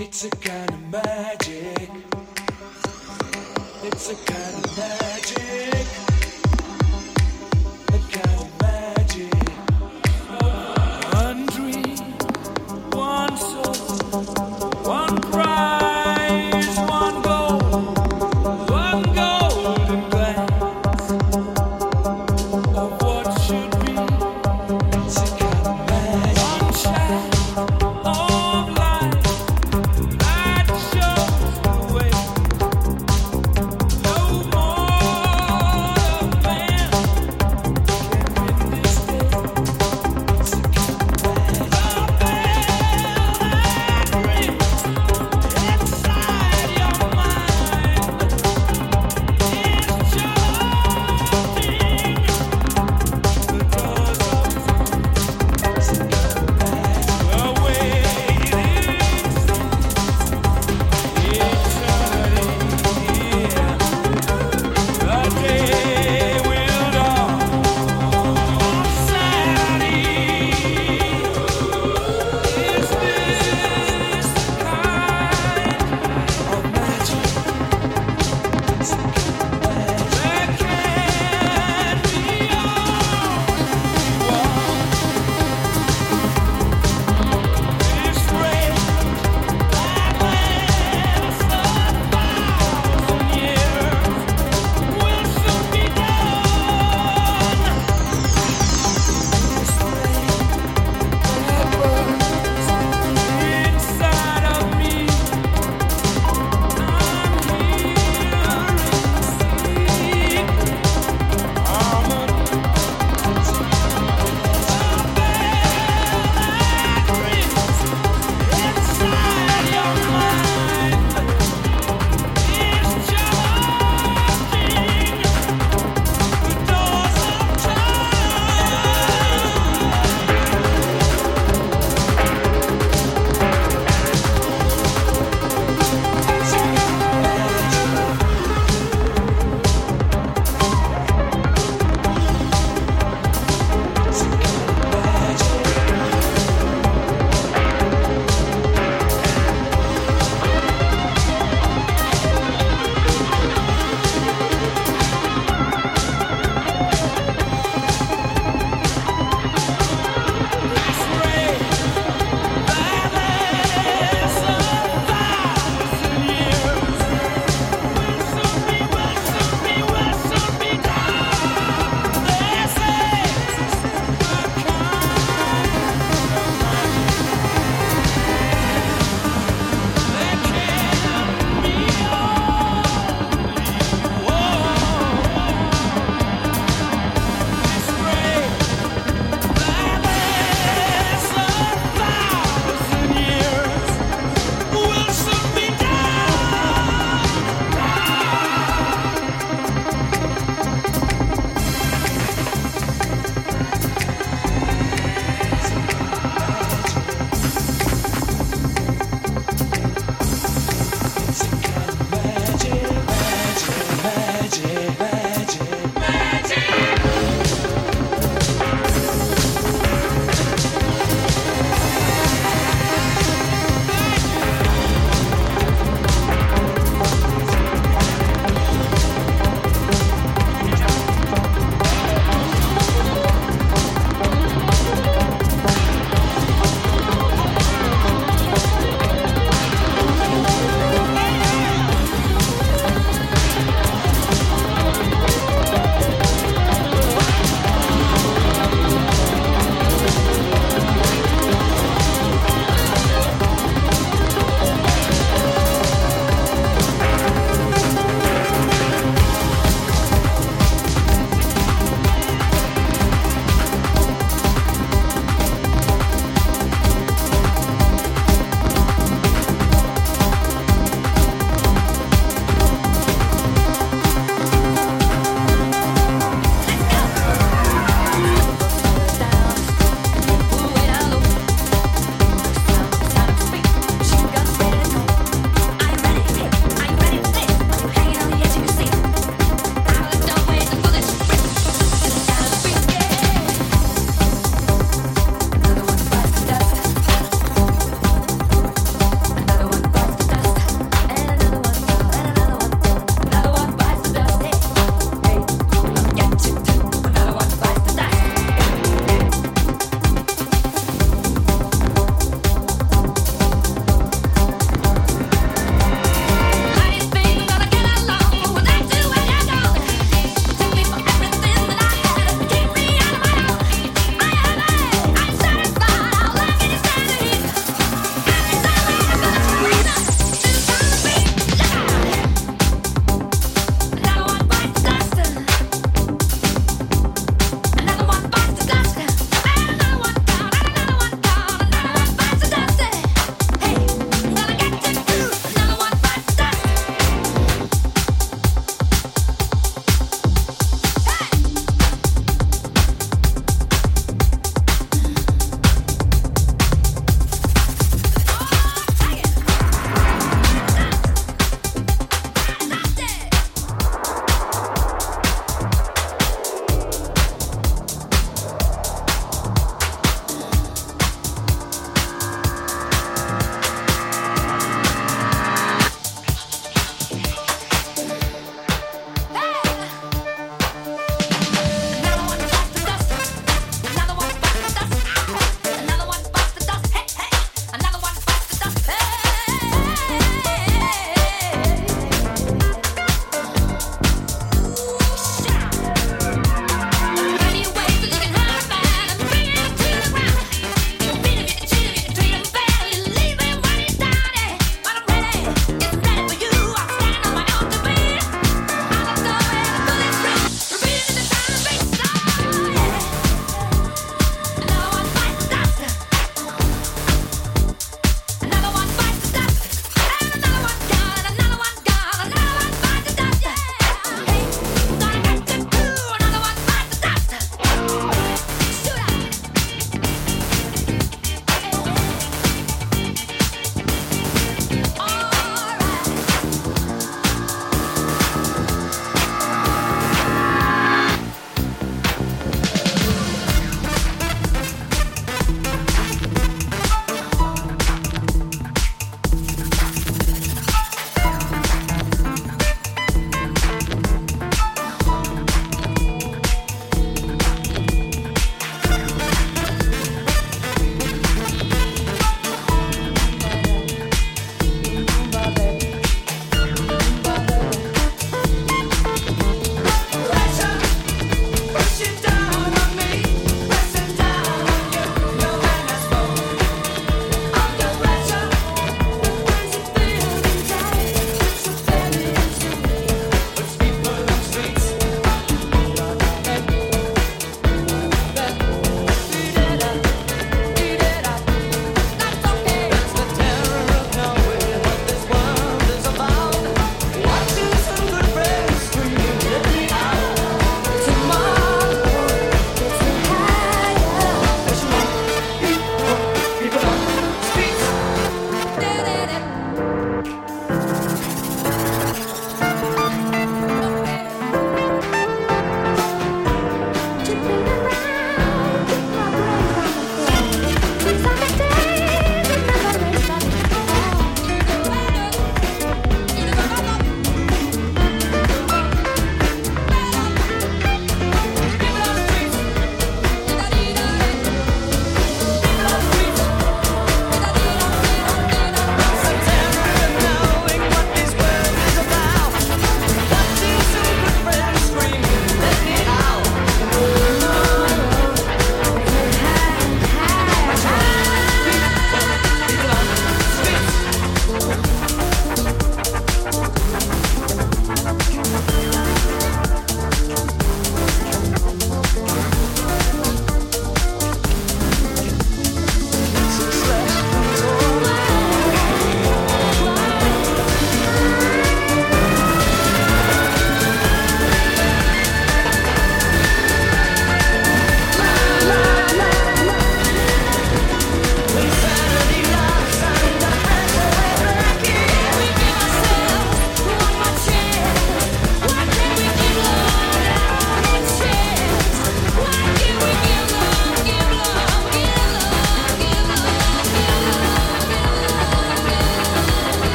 It's a kind of magic. It's a kind of magic.